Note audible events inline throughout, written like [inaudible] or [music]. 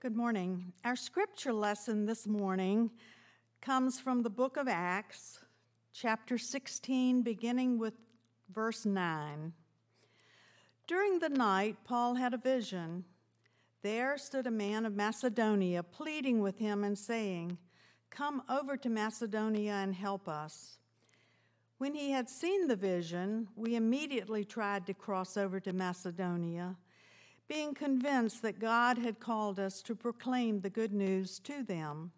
Good morning. Our scripture lesson this morning comes from the book of Acts, chapter 16, beginning with verse 9. During the night, Paul had a vision. There stood a man of Macedonia, pleading with him and saying, Come over to Macedonia and help us. When he had seen the vision, we immediately tried to cross over to Macedonia being convinced that God had called us to proclaim the good news to them.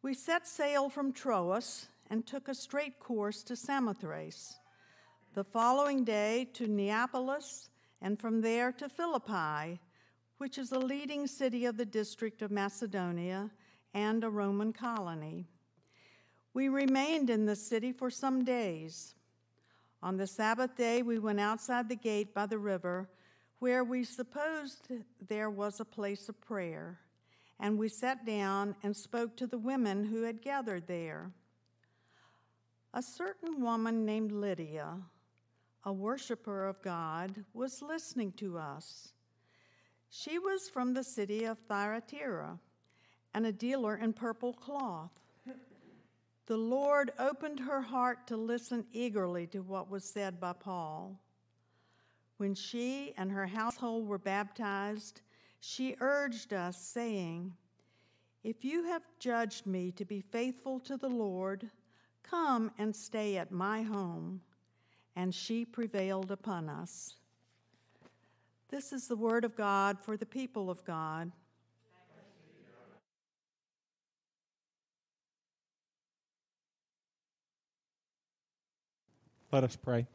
We set sail from Troas and took a straight course to Samothrace. The following day to Neapolis, and from there to Philippi, which is a leading city of the district of Macedonia and a Roman colony. We remained in the city for some days. On the Sabbath day, we went outside the gate by the river where we supposed there was a place of prayer, and we sat down and spoke to the women who had gathered there. A certain woman named Lydia, a worshiper of God, was listening to us. She was from the city of Thyatira and a dealer in purple cloth. The Lord opened her heart to listen eagerly to what was said by Paul. When she and her household were baptized, she urged us, saying, If you have judged me to be faithful to the Lord, come and stay at my home. And she prevailed upon us. This is the word of God for the people of God. Let us pray.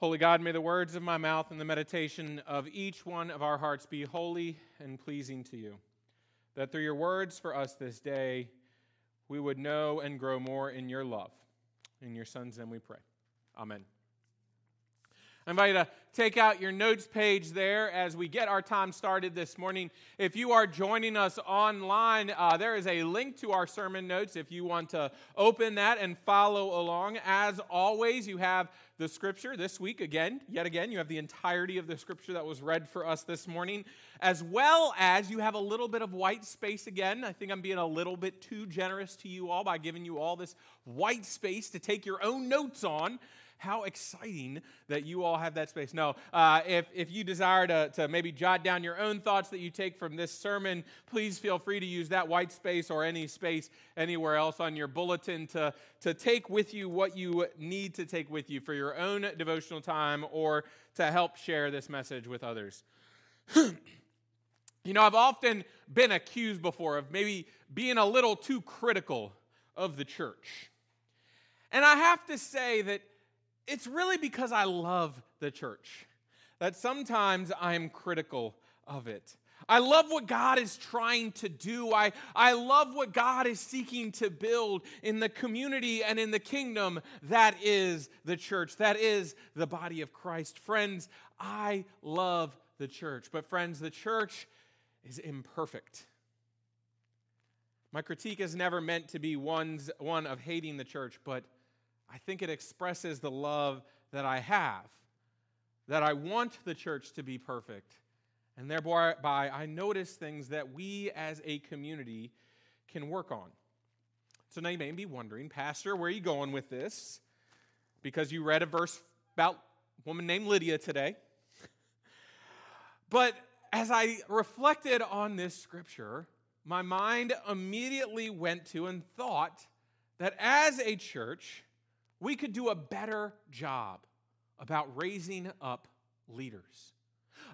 Holy God, may the words of my mouth and the meditation of each one of our hearts be holy and pleasing to you. That through your words for us this day, we would know and grow more in your love. In your Son's name we pray. Amen. I invite you to take out your notes page there as we get our time started this morning. If you are joining us online, uh, there is a link to our sermon notes if you want to open that and follow along. As always, you have the scripture this week again, yet again, you have the entirety of the scripture that was read for us this morning, as well as you have a little bit of white space again. I think I'm being a little bit too generous to you all by giving you all this white space to take your own notes on how exciting that you all have that space. No, uh, if, if you desire to, to maybe jot down your own thoughts that you take from this sermon, please feel free to use that white space or any space anywhere else on your bulletin to, to take with you what you need to take with you for your own devotional time or to help share this message with others. [clears throat] you know, I've often been accused before of maybe being a little too critical of the church. And I have to say that it's really because I love the church that sometimes I'm critical of it. I love what God is trying to do. I, I love what God is seeking to build in the community and in the kingdom that is the church, that is the body of Christ. Friends, I love the church. But, friends, the church is imperfect. My critique is never meant to be one's, one of hating the church, but I think it expresses the love that I have, that I want the church to be perfect. And thereby, I notice things that we as a community can work on. So now you may be wondering, Pastor, where are you going with this? Because you read a verse about a woman named Lydia today. but as I reflected on this scripture, my mind immediately went to and thought that as a church, we could do a better job about raising up leaders,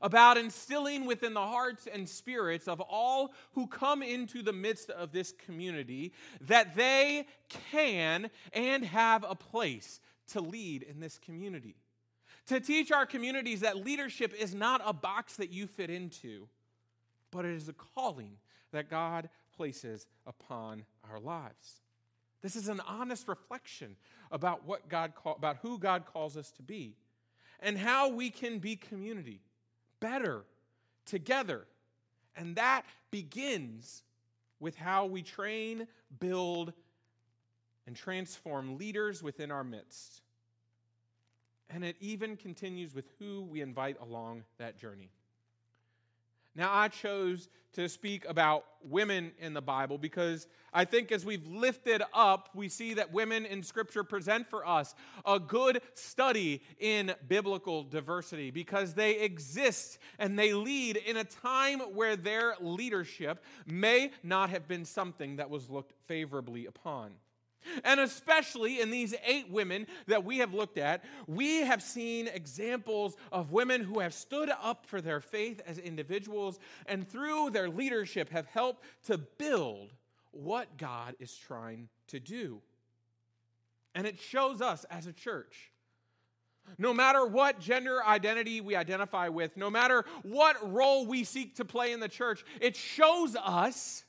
about instilling within the hearts and spirits of all who come into the midst of this community that they can and have a place to lead in this community. To teach our communities that leadership is not a box that you fit into, but it is a calling that God places upon our lives. This is an honest reflection about what God call, about who God calls us to be and how we can be community better together. And that begins with how we train, build, and transform leaders within our midst. And it even continues with who we invite along that journey. Now, I chose to speak about women in the Bible because I think as we've lifted up, we see that women in Scripture present for us a good study in biblical diversity because they exist and they lead in a time where their leadership may not have been something that was looked favorably upon. And especially in these eight women that we have looked at, we have seen examples of women who have stood up for their faith as individuals and through their leadership have helped to build what God is trying to do. And it shows us as a church. No matter what gender identity we identify with, no matter what role we seek to play in the church, it shows us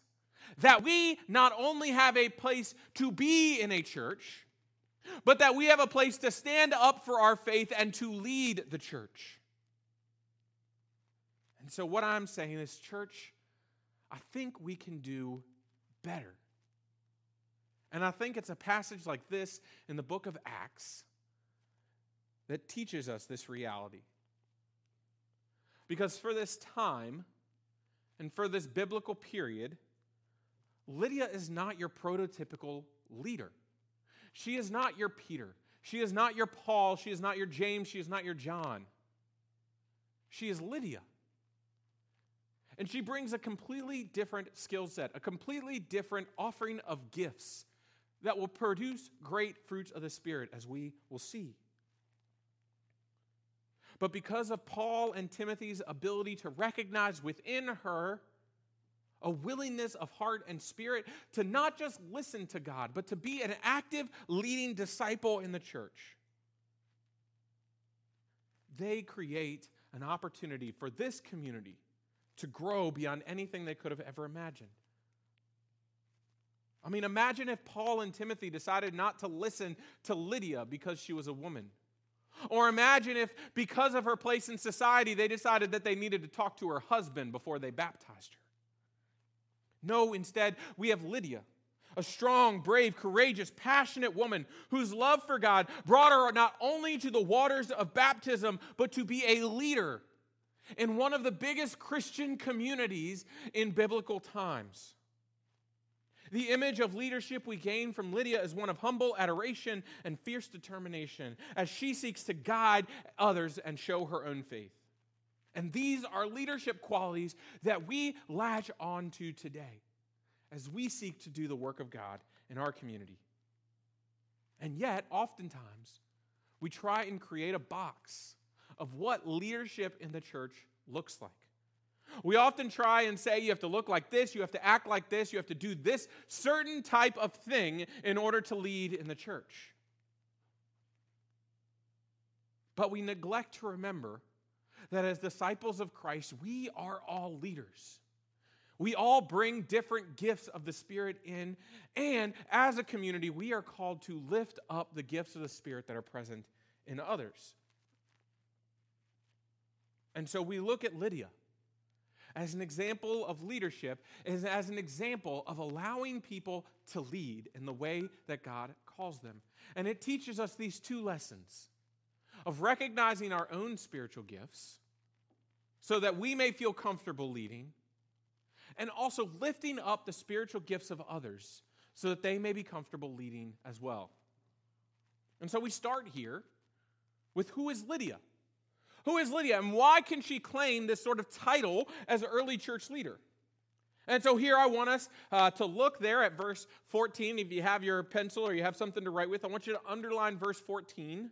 that we not only have a place to be in a church, but that we have a place to stand up for our faith and to lead the church. And so, what I'm saying is, church, I think we can do better. And I think it's a passage like this in the book of Acts that teaches us this reality. Because for this time and for this biblical period, Lydia is not your prototypical leader. She is not your Peter. She is not your Paul. She is not your James. She is not your John. She is Lydia. And she brings a completely different skill set, a completely different offering of gifts that will produce great fruits of the Spirit, as we will see. But because of Paul and Timothy's ability to recognize within her a willingness of heart and spirit to not just listen to God, but to be an active leading disciple in the church. They create an opportunity for this community to grow beyond anything they could have ever imagined. I mean, imagine if Paul and Timothy decided not to listen to Lydia because she was a woman. Or imagine if, because of her place in society, they decided that they needed to talk to her husband before they baptized her. No, instead, we have Lydia, a strong, brave, courageous, passionate woman whose love for God brought her not only to the waters of baptism, but to be a leader in one of the biggest Christian communities in biblical times. The image of leadership we gain from Lydia is one of humble adoration and fierce determination as she seeks to guide others and show her own faith. And these are leadership qualities that we latch on to today as we seek to do the work of God in our community. And yet, oftentimes, we try and create a box of what leadership in the church looks like. We often try and say you have to look like this, you have to act like this, you have to do this certain type of thing in order to lead in the church. But we neglect to remember that as disciples of Christ, we are all leaders. We all bring different gifts of the Spirit in, and as a community, we are called to lift up the gifts of the Spirit that are present in others. And so we look at Lydia as an example of leadership, as, as an example of allowing people to lead in the way that God calls them. And it teaches us these two lessons of recognizing our own spiritual gifts so that we may feel comfortable leading, and also lifting up the spiritual gifts of others so that they may be comfortable leading as well. And so we start here with who is Lydia? Who is Lydia, and why can she claim this sort of title as early church leader? And so here I want us uh, to look there at verse 14. If you have your pencil or you have something to write with, I want you to underline verse 14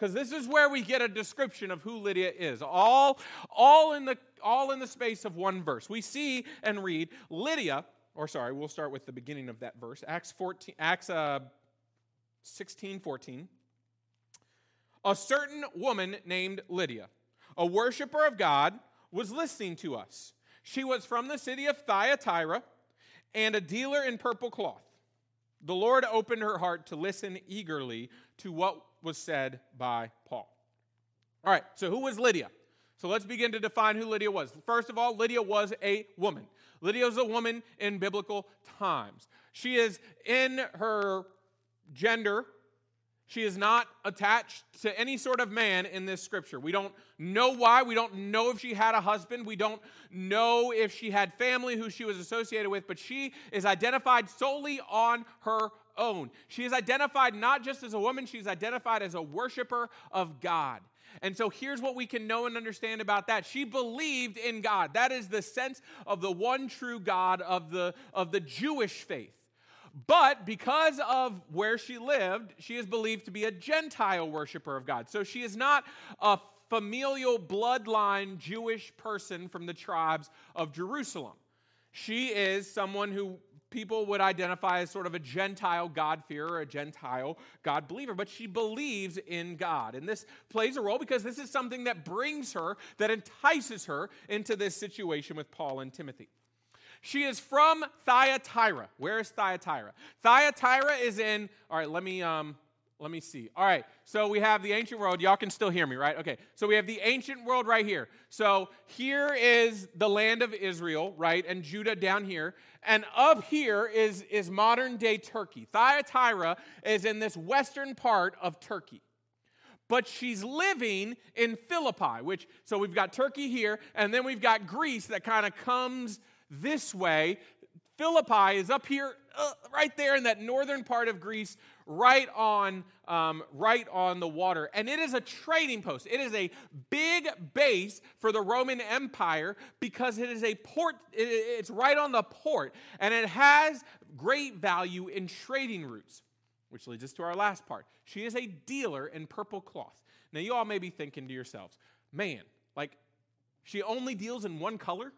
because this is where we get a description of who Lydia is. All, all, in the, all in the space of one verse. We see and read Lydia, or sorry, we'll start with the beginning of that verse, Acts, 14, Acts uh, 16 14. A certain woman named Lydia, a worshiper of God, was listening to us. She was from the city of Thyatira and a dealer in purple cloth. The Lord opened her heart to listen eagerly to what was said by Paul. All right, so who was Lydia? So let's begin to define who Lydia was. First of all, Lydia was a woman. Lydia was a woman in biblical times. She is in her gender, She is not attached to any sort of man in this scripture. We don't know why. We don't know if she had a husband. We don't know if she had family who she was associated with, but she is identified solely on her own. She is identified not just as a woman, she's identified as a worshiper of God. And so here's what we can know and understand about that. She believed in God. That is the sense of the one true God of the, of the Jewish faith. But because of where she lived, she is believed to be a Gentile worshiper of God. So she is not a familial bloodline Jewish person from the tribes of Jerusalem. She is someone who people would identify as sort of a Gentile God-fearer, a Gentile God believer, but she believes in God. And this plays a role because this is something that brings her, that entices her into this situation with Paul and Timothy. She is from Thyatira. Where is Thyatira? Thyatira is in, all right, let me um let me see. All right, so we have the ancient world. Y'all can still hear me, right? Okay, so we have the ancient world right here. So here is the land of Israel, right? And Judah down here. And up here is, is modern day Turkey. Thyatira is in this western part of Turkey. But she's living in Philippi, which, so we've got Turkey here, and then we've got Greece that kind of comes this way. Philippi is up here, uh, right there in that northern part of Greece, right on, um, right on the water. And it is a trading post. It is a big base for the Roman Empire because it is a port, it, it's right on the port, and it has great value in trading routes, which leads us to our last part. She is a dealer in purple cloth. Now, you all may be thinking to yourselves, man, like, she only deals in one color?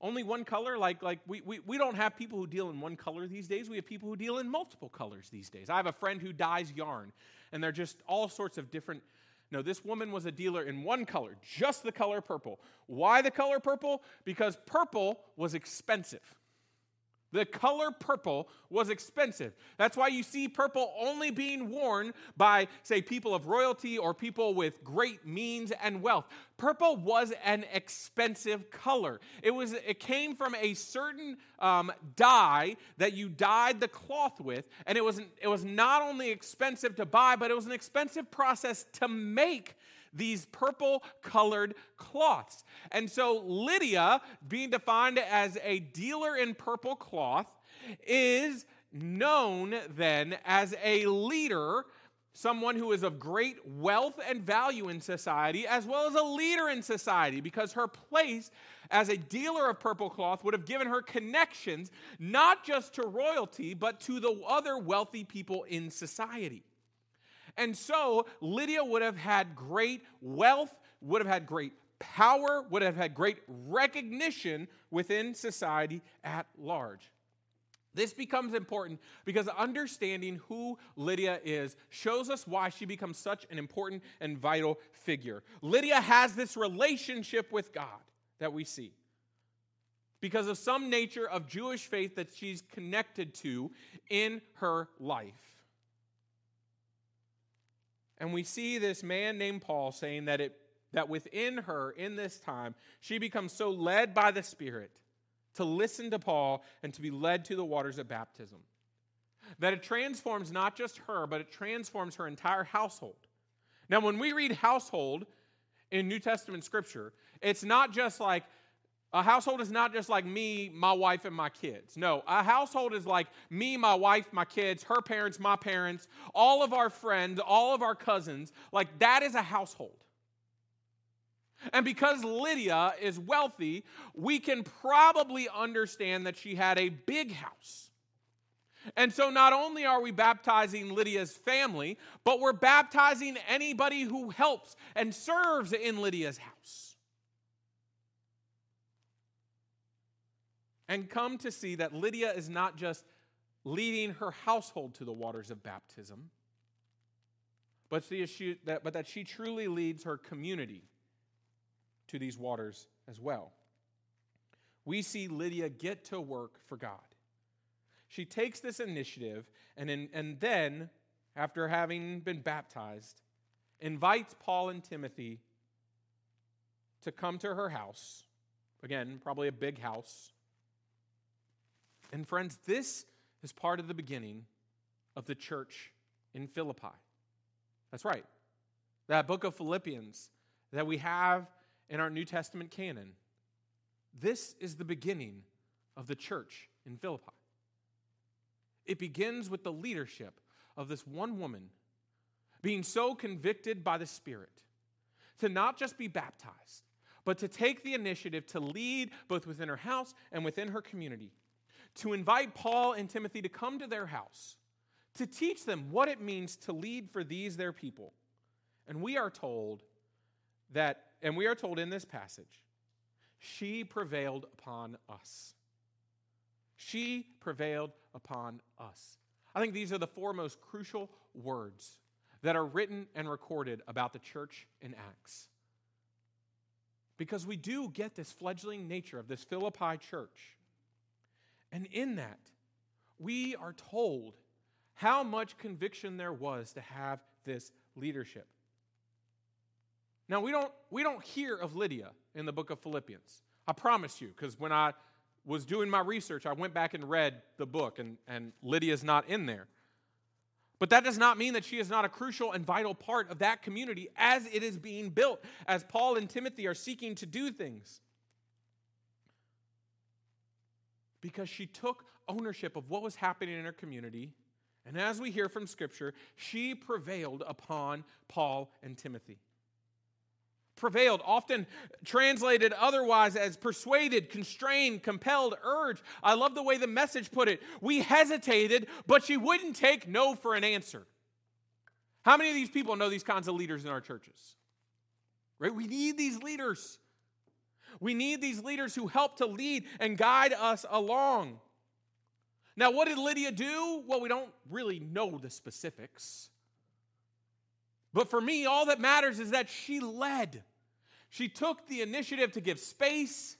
Only one color? Like, like we, we, we don't have people who deal in one color these days. We have people who deal in multiple colors these days. I have a friend who dyes yarn, and they're just all sorts of different. No, this woman was a dealer in one color, just the color purple. Why the color purple? Because purple was expensive. The color purple was expensive. That's why you see purple only being worn by, say, people of royalty or people with great means and wealth. Purple was an expensive color. It was. It came from a certain um, dye that you dyed the cloth with, and it was. It was not only expensive to buy, but it was an expensive process to make these purple colored cloths. And so Lydia, being defined as a dealer in purple cloth, is known then as a leader someone who is of great wealth and value in society, as well as a leader in society, because her place as a dealer of purple cloth would have given her connections not just to royalty, but to the other wealthy people in society. And so Lydia would have had great wealth, would have had great power, would have had great recognition within society at large. This becomes important because understanding who Lydia is shows us why she becomes such an important and vital figure. Lydia has this relationship with God that we see because of some nature of Jewish faith that she's connected to in her life. And we see this man named Paul saying that, it, that within her, in this time, she becomes so led by the Spirit to listen to Paul and to be led to the waters of baptism. That it transforms not just her, but it transforms her entire household. Now, when we read household in New Testament scripture, it's not just like a household is not just like me, my wife, and my kids. No, a household is like me, my wife, my kids, her parents, my parents, all of our friends, all of our cousins. Like that is a household. And because Lydia is wealthy, we can probably understand that she had a big house. And so not only are we baptizing Lydia's family, but we're baptizing anybody who helps and serves in Lydia's house. And come to see that Lydia is not just leading her household to the waters of baptism, but, that, but that she truly leads her community to these waters as well. We see Lydia get to work for God. She takes this initiative and, in, and then, after having been baptized, invites Paul and Timothy to come to her house. Again, probably a big house. And friends, this is part of the beginning of the church in Philippi. That's right. That book of Philippians that we have in our New Testament canon. This is the beginning of the church in Philippi. It begins with the leadership of this one woman being so convicted by the Spirit to not just be baptized, but to take the initiative to lead both within her house and within her community, to invite Paul and Timothy to come to their house, to teach them what it means to lead for these their people. And we are told that, and we are told in this passage, she prevailed upon us. She prevailed upon us. I think these are the four most crucial words that are written and recorded about the church in Acts. Because we do get this fledgling nature of this Philippi church. And in that, we are told how much conviction there was to have this leadership. Now, we don't, we don't hear of Lydia in the book of Philippians. I promise you, because when I was doing my research, I went back and read the book, and, and Lydia's not in there. But that does not mean that she is not a crucial and vital part of that community as it is being built, as Paul and Timothy are seeking to do things. Because she took ownership of what was happening in her community, and as we hear from Scripture, she prevailed upon Paul and Timothy prevailed, often translated otherwise as persuaded, constrained, compelled, urged. I love the way the message put it. We hesitated, but she wouldn't take no for an answer. How many of these people know these kinds of leaders in our churches? Right? We need these leaders. We need these leaders who help to lead and guide us along. Now, what did Lydia do? Well, we don't really know the specifics. But for me, all that matters is that she led. She took the initiative to give space.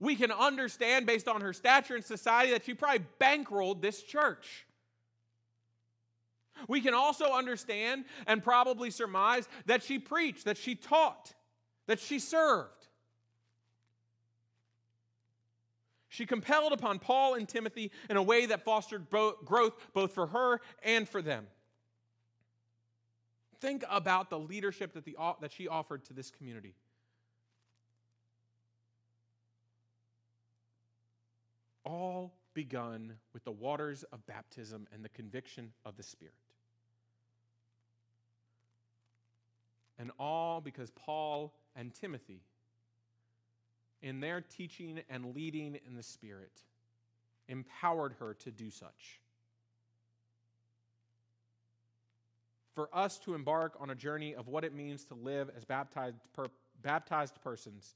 We can understand, based on her stature in society, that she probably bankrolled this church. We can also understand and probably surmise that she preached, that she taught, that she served. She compelled upon Paul and Timothy in a way that fostered growth both for her and for them. Think about the leadership that, the, that she offered to this community. All begun with the waters of baptism and the conviction of the Spirit. And all because Paul and Timothy, in their teaching and leading in the Spirit, empowered her to do such. for us to embark on a journey of what it means to live as baptized, per, baptized persons.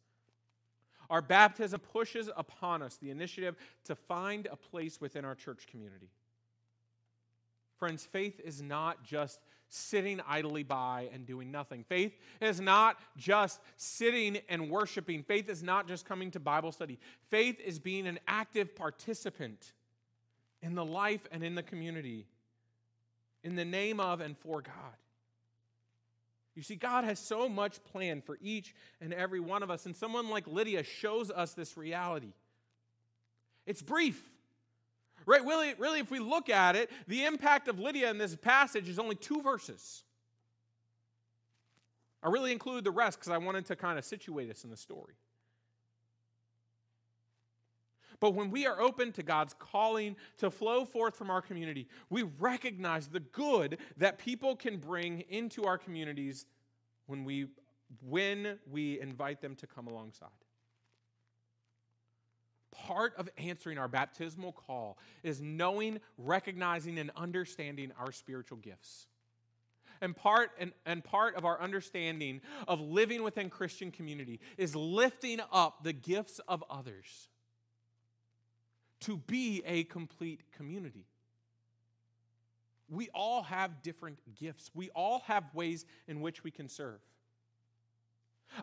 Our baptism pushes upon us the initiative to find a place within our church community. Friends, faith is not just sitting idly by and doing nothing. Faith is not just sitting and worshiping. Faith is not just coming to Bible study. Faith is being an active participant in the life and in the community in the name of and for God. You see, God has so much planned for each and every one of us, and someone like Lydia shows us this reality. It's brief. Right? Really, really, if we look at it, the impact of Lydia in this passage is only two verses. I really included the rest because I wanted to kind of situate us in the story. But when we are open to God's calling to flow forth from our community, we recognize the good that people can bring into our communities when we when we invite them to come alongside. Part of answering our baptismal call is knowing, recognizing, and understanding our spiritual gifts. And part, and, and part of our understanding of living within Christian community is lifting up the gifts of others to be a complete community. We all have different gifts, we all have ways in which we can serve.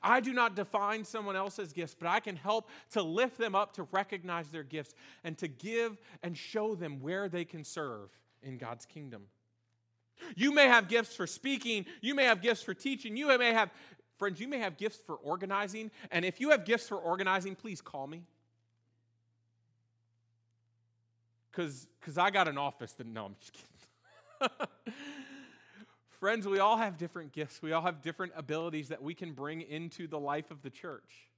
I do not define someone else's gifts, but I can help to lift them up, to recognize their gifts, and to give and show them where they can serve in God's kingdom. You may have gifts for speaking, you may have gifts for teaching, you may have, friends, you may have gifts for organizing. And if you have gifts for organizing, please call me. because I got an office that, no, I'm just kidding. [laughs] Friends, we all have different gifts. We all have different abilities that we can bring into the life of the church.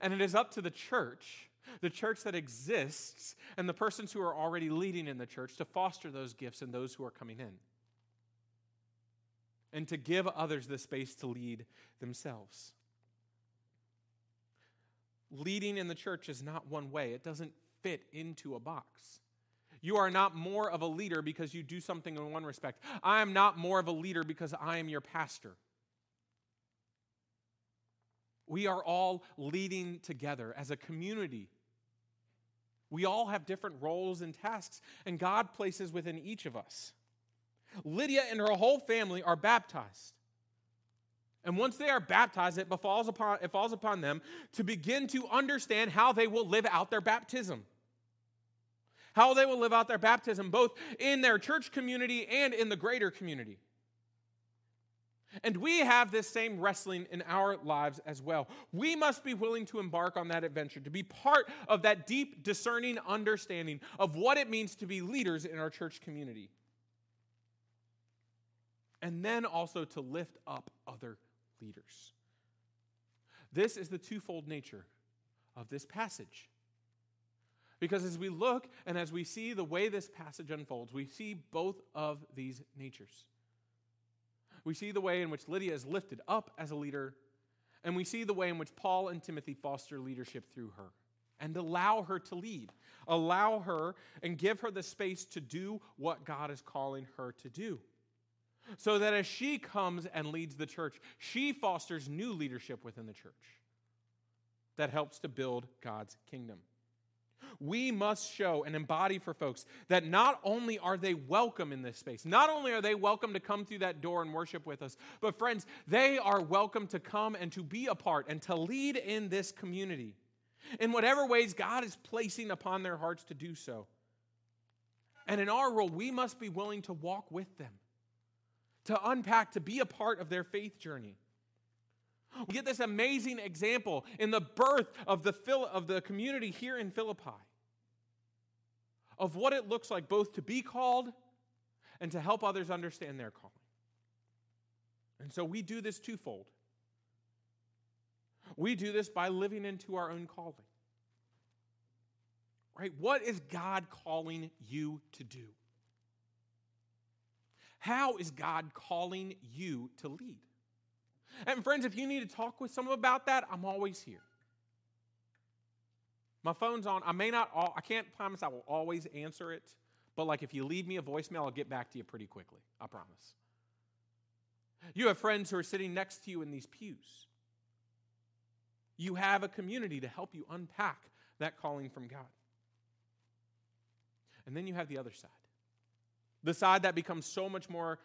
And it is up to the church, the church that exists, and the persons who are already leading in the church to foster those gifts in those who are coming in. And to give others the space to lead themselves. Leading in the church is not one way, it doesn't fit into a box. You are not more of a leader because you do something in one respect. I am not more of a leader because I am your pastor. We are all leading together as a community. We all have different roles and tasks, and God places within each of us. Lydia and her whole family are baptized. And once they are baptized, it falls upon, it falls upon them to begin to understand how they will live out their baptism how they will live out their baptism, both in their church community and in the greater community. And we have this same wrestling in our lives as well. We must be willing to embark on that adventure, to be part of that deep, discerning understanding of what it means to be leaders in our church community. And then also to lift up other leaders. This is the twofold nature of this passage. Because as we look and as we see the way this passage unfolds, we see both of these natures. We see the way in which Lydia is lifted up as a leader, and we see the way in which Paul and Timothy foster leadership through her and allow her to lead. Allow her and give her the space to do what God is calling her to do. So that as she comes and leads the church, she fosters new leadership within the church that helps to build God's kingdom. We must show and embody for folks that not only are they welcome in this space, not only are they welcome to come through that door and worship with us, but friends, they are welcome to come and to be a part and to lead in this community in whatever ways God is placing upon their hearts to do so. And in our role, we must be willing to walk with them, to unpack, to be a part of their faith journey. We get this amazing example in the birth of the, Phil- of the community here in Philippi of what it looks like both to be called and to help others understand their calling. And so we do this twofold. We do this by living into our own calling. Right? What is God calling you to do? How is God calling you to lead? And friends, if you need to talk with someone about that, I'm always here. My phone's on. I may not, all, I can't promise I will always answer it, but like if you leave me a voicemail, I'll get back to you pretty quickly. I promise. You have friends who are sitting next to you in these pews. You have a community to help you unpack that calling from God. And then you have the other side the side that becomes so much more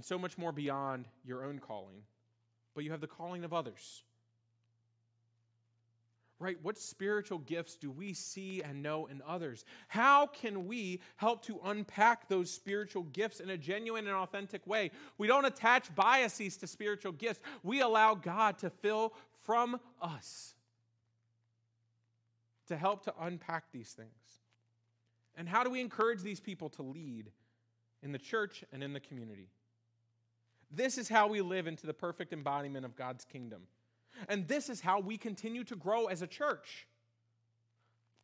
and so much more beyond your own calling, but you have the calling of others. Right? What spiritual gifts do we see and know in others? How can we help to unpack those spiritual gifts in a genuine and authentic way? We don't attach biases to spiritual gifts, we allow God to fill from us to help to unpack these things. And how do we encourage these people to lead in the church and in the community? This is how we live into the perfect embodiment of God's kingdom. And this is how we continue to grow as a church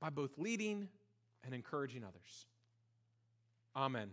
by both leading and encouraging others. Amen.